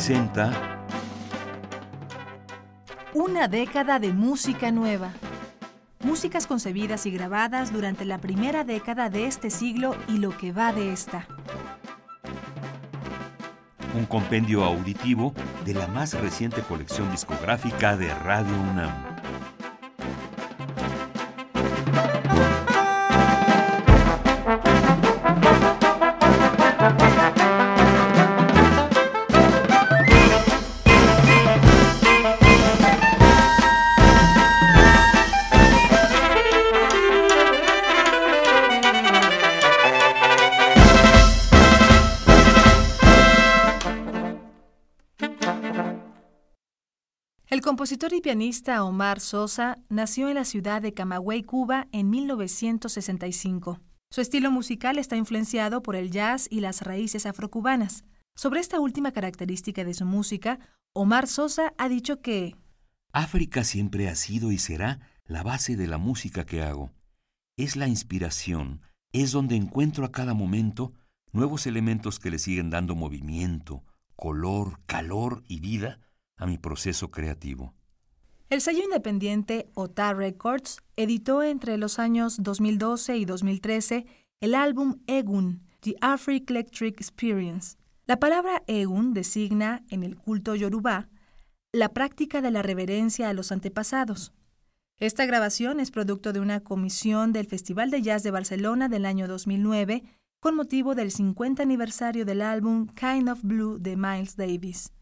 presenta Una década de música nueva. Músicas concebidas y grabadas durante la primera década de este siglo y lo que va de esta. un compendio auditivo de la más reciente colección discográfica de Radio UNAM. Compositor y pianista Omar Sosa nació en la ciudad de Camagüey, Cuba, en 1965. Su estilo musical está influenciado por el jazz y las raíces afrocubanas. Sobre esta última característica de su música, Omar Sosa ha dicho que África siempre ha sido y será la base de la música que hago. Es la inspiración, es donde encuentro a cada momento nuevos elementos que le siguen dando movimiento, color, calor y vida a mi proceso creativo. El sello independiente OTA Records editó entre los años 2012 y 2013 el álbum Egun, The Afri Electric Experience. La palabra Egun designa, en el culto yorubá, la práctica de la reverencia a los antepasados. Esta grabación es producto de una comisión del Festival de Jazz de Barcelona del año 2009 con motivo del 50 aniversario del álbum Kind of Blue de Miles Davis.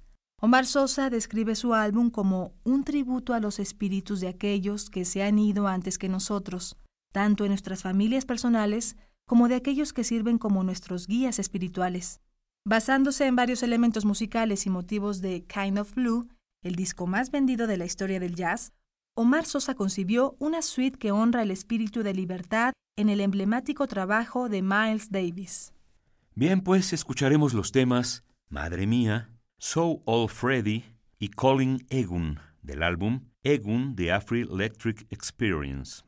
Omar Sosa describe su álbum como un tributo a los espíritus de aquellos que se han ido antes que nosotros, tanto en nuestras familias personales como de aquellos que sirven como nuestros guías espirituales. Basándose en varios elementos musicales y motivos de Kind of Blue, el disco más vendido de la historia del jazz, Omar Sosa concibió una suite que honra el espíritu de libertad en el emblemático trabajo de Miles Davis. Bien, pues escucharemos los temas Madre Mía, So Old Freddy y Calling Egun del álbum Egun The Afri Electric Experience.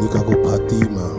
Nikago Patima.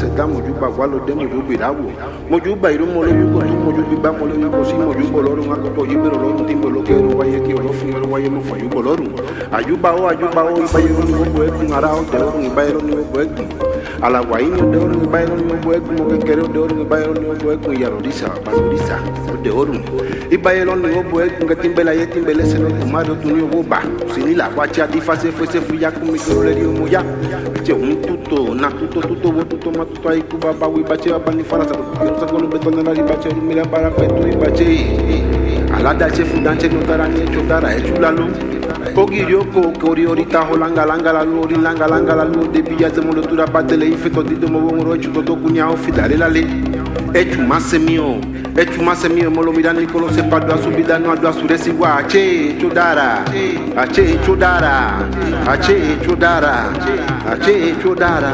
sẹ̀dá mojúbà wàlódé mojúbà ìdáwò mojúbà ìrúmọ lójúkọ tó mojúbà bá mọ lójúkọ sí mojúbà lọ́rùn akọtọ yíbẹrẹ lọ́rùn tí mọlọkẹ ẹrọ wáyé kí ọlọ fún ẹrọ wáyé ló fà yúbọ lọ́rùn àjùbà ó àjùbà ó ìbáyé lónìí gbogbo ẹkùn ara ọjà lọ́rùn ìbáyé lónìí gbogbo ẹkùn ala wa yi de ori mi bayi ni bo ekun mo kekere de ori mi bayi ni bo ekun yaro disa balo disa o de i bayi ni o bo ekun ka tinbẹ la ye tinbẹ lẹsẹ lọ tuma dọ tun ni o bo ba. Sini la wa tia di fase fose ya kun mi kero lẹ di o mo ya. Tse o tuto na tuto tuto wo tuto ma tuto ayi kuba ba wi ba tse ba ni fara sa yọrọ sa kọlu bẹ tọ nana ri la baara ba tse aladatse fudatse nu dara ni etso. Kogirio ko kori orita holanga langa la lori langa langa la lu debi ya te molo tura patele ife kodito mo bon rochu koto kunya ofidare la le etu masemio etu masemio molo mirani kolo se padu asubida no adu asuresi wa ache chodara ache chodara ache chodara ache chodara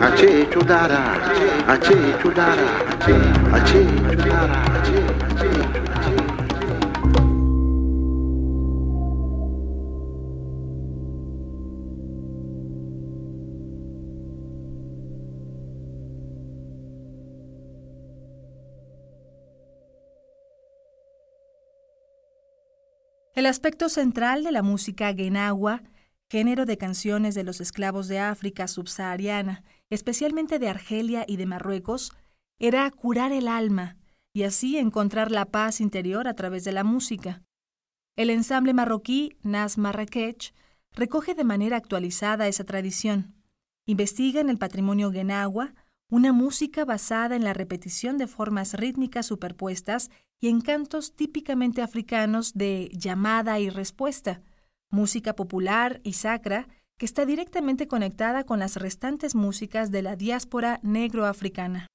ache chodara ache chodara ache chodara ache chodara El aspecto central de la música guenagua, género de canciones de los esclavos de África subsahariana, especialmente de Argelia y de Marruecos, era curar el alma y así encontrar la paz interior a través de la música. El ensamble marroquí Nas Marrakech recoge de manera actualizada esa tradición. Investiga en el patrimonio guenagua una música basada en la repetición de formas rítmicas superpuestas y en cantos típicamente africanos de llamada y respuesta, música popular y sacra que está directamente conectada con las restantes músicas de la diáspora negroafricana.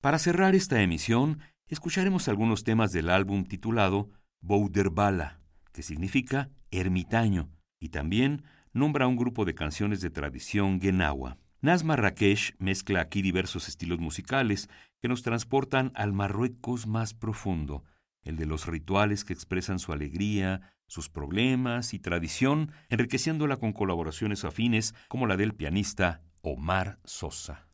Para cerrar esta emisión, escucharemos algunos temas del álbum titulado Bouderbala, que significa ermitaño, y también nombra un grupo de canciones de tradición genawa. Nazma Rakesh mezcla aquí diversos estilos musicales que nos transportan al Marruecos más profundo, el de los rituales que expresan su alegría, sus problemas y tradición, enriqueciéndola con colaboraciones afines como la del pianista Omar Sosa.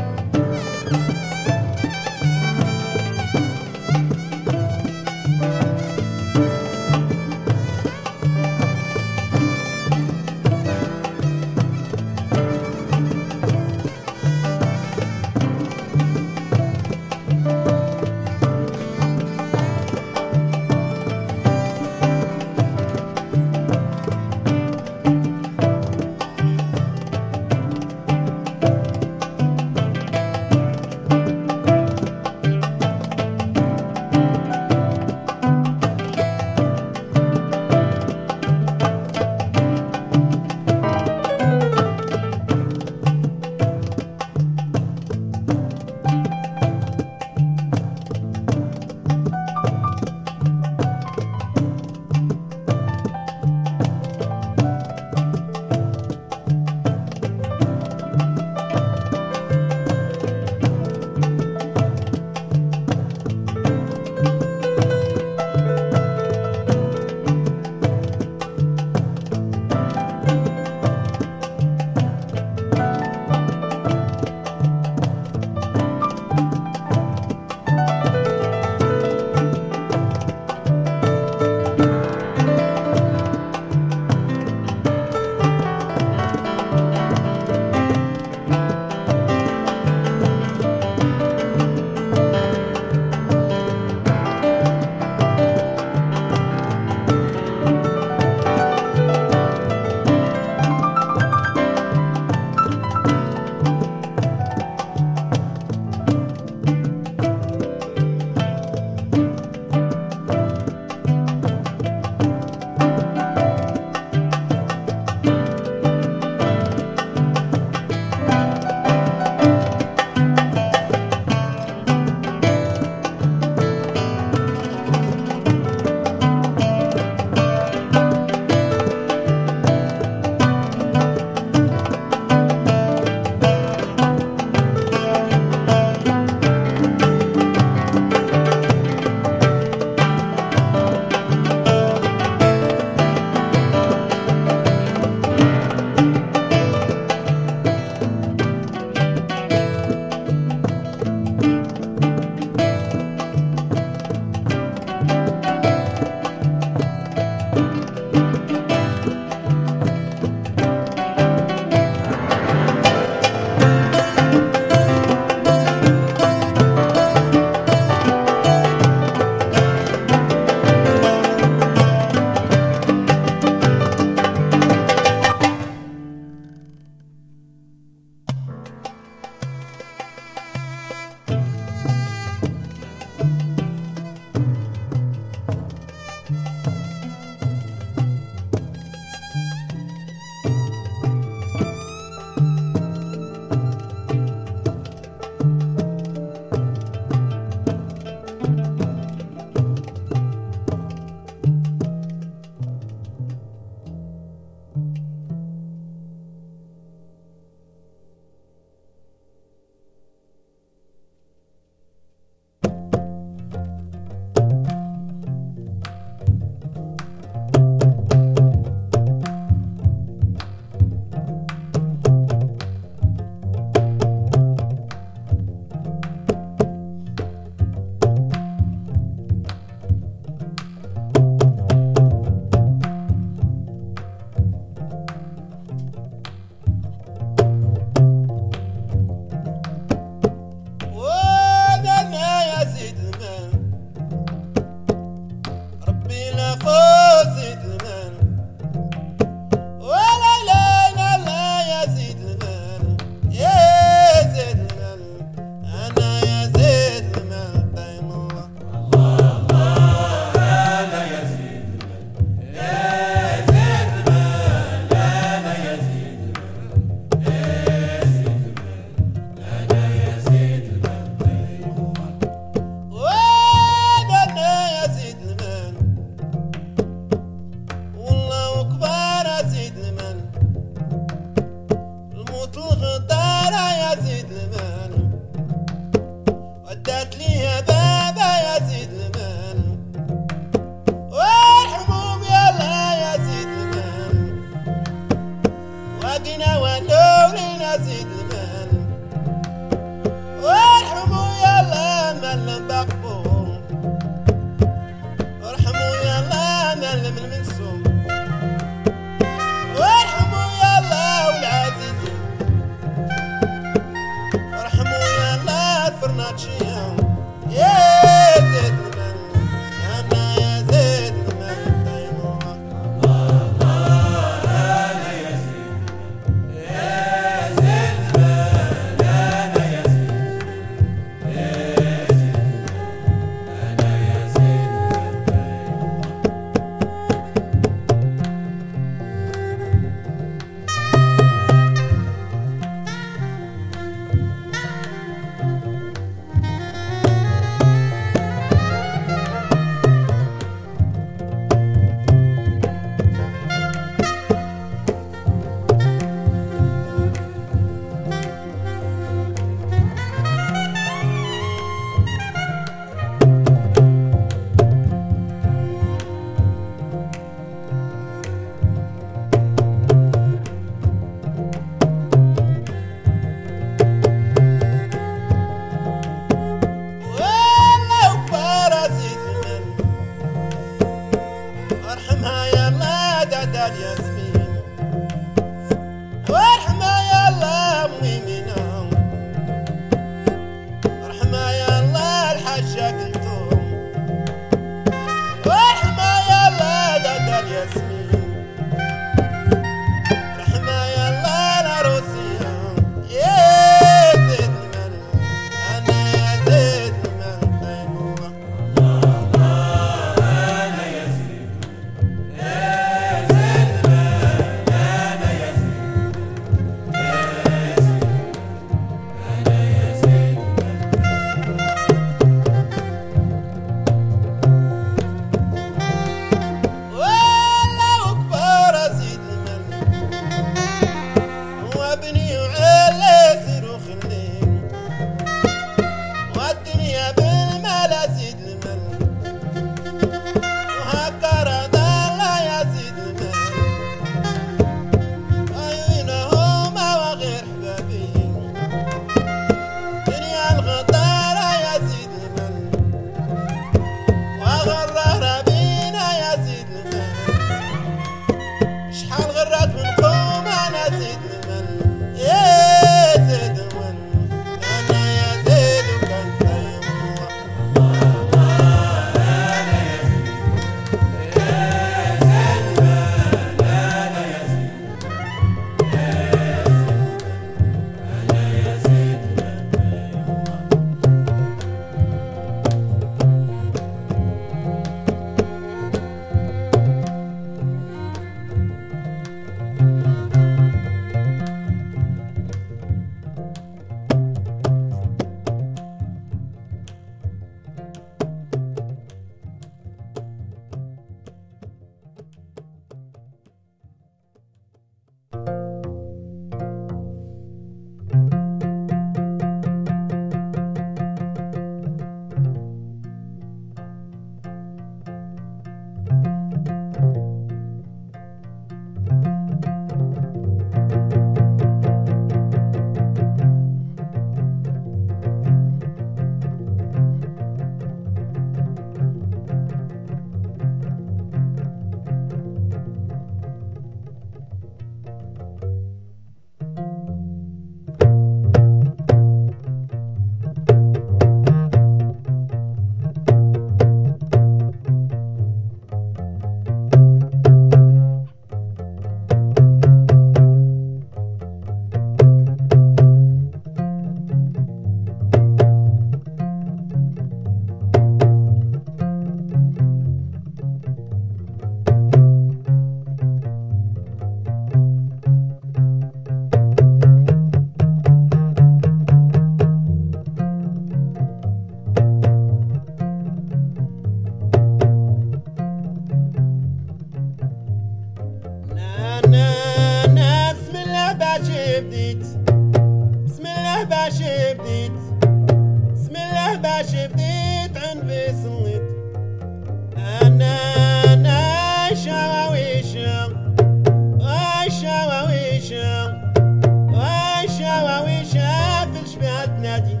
سلبتوني وابا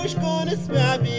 سيدي وسلبتوني وابا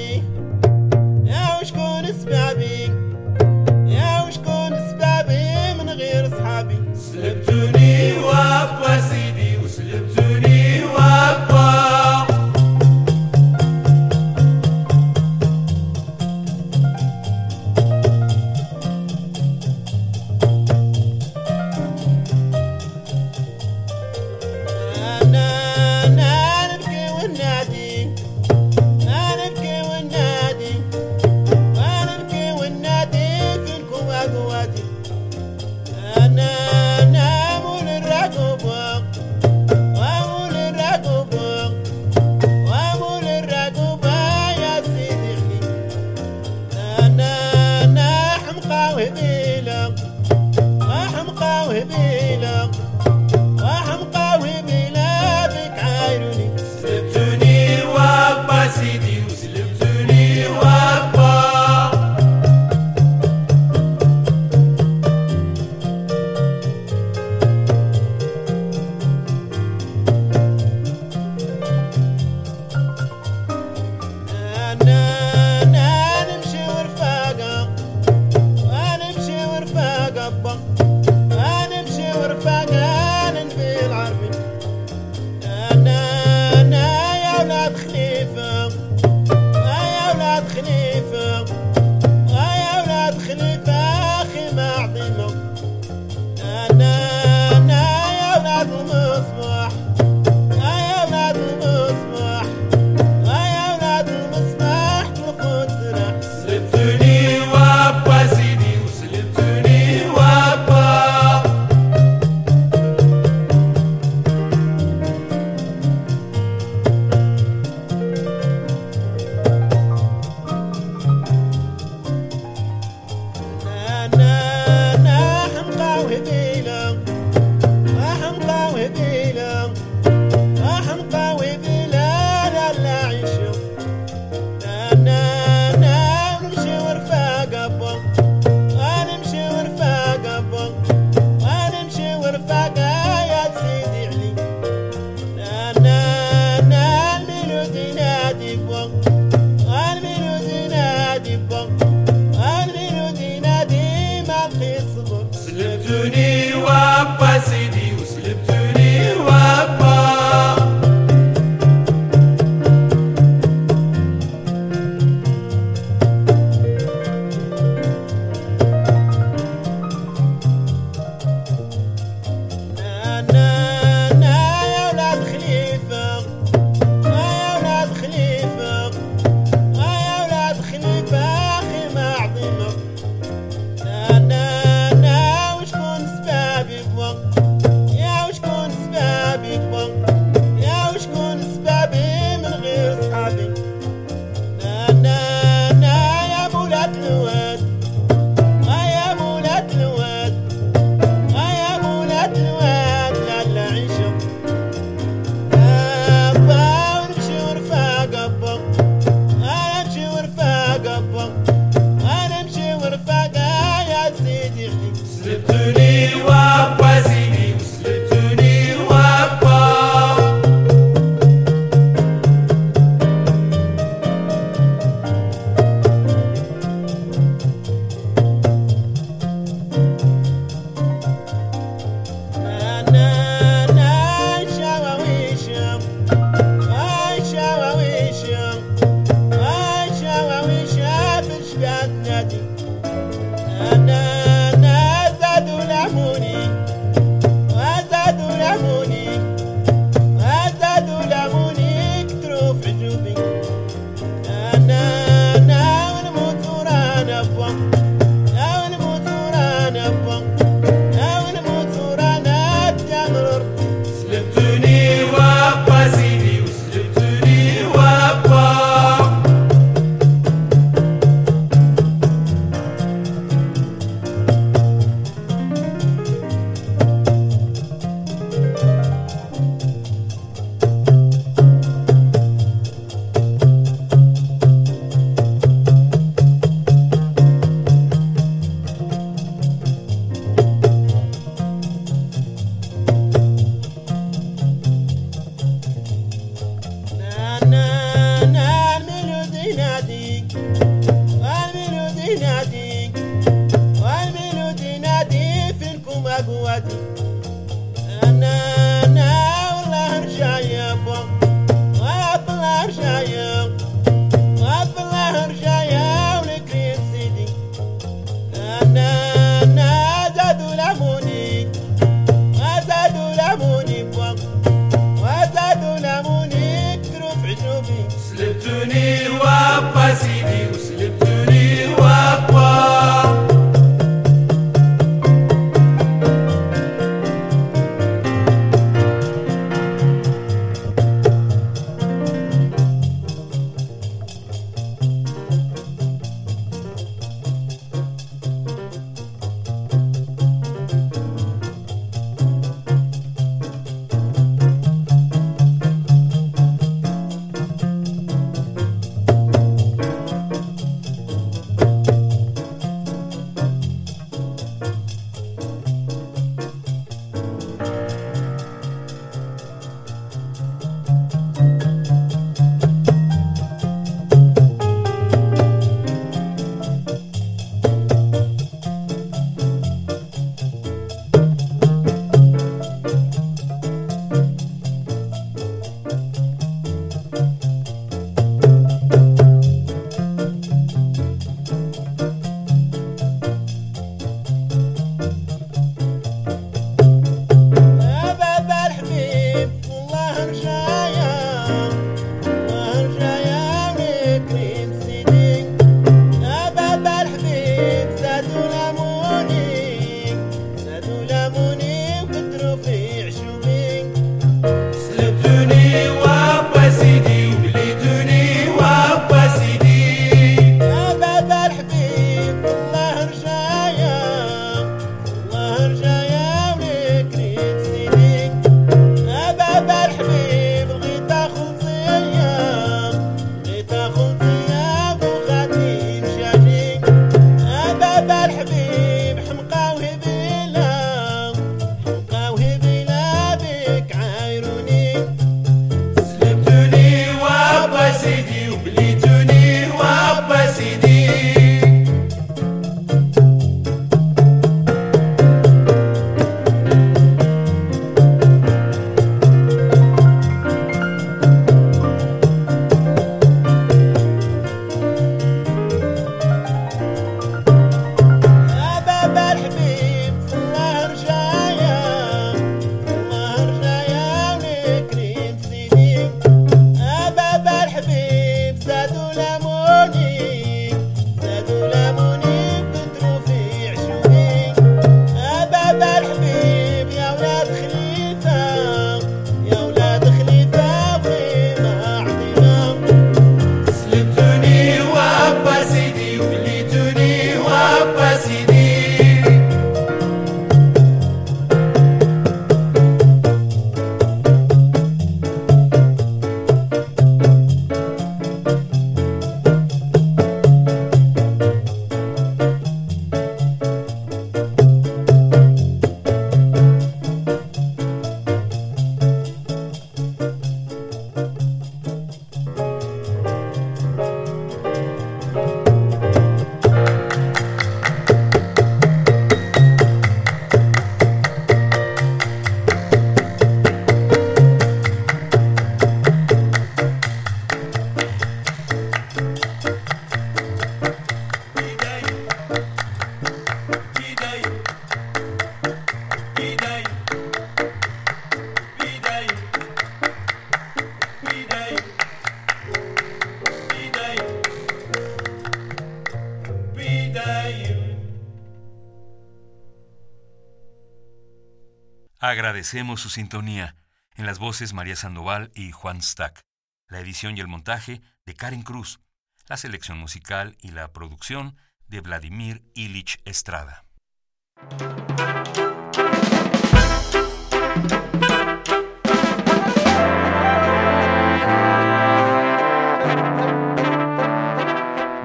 Agradecemos su sintonía en las voces María Sandoval y Juan Stack, la edición y el montaje de Karen Cruz, la selección musical y la producción de Vladimir Ilich Estrada.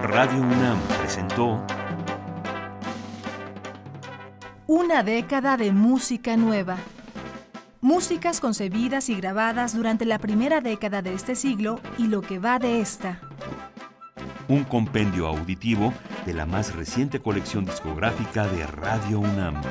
Radio UNAM presentó Una década de música nueva. Músicas concebidas y grabadas durante la primera década de este siglo y lo que va de esta. un compendio auditivo de la más reciente colección discográfica de Radio UNAM.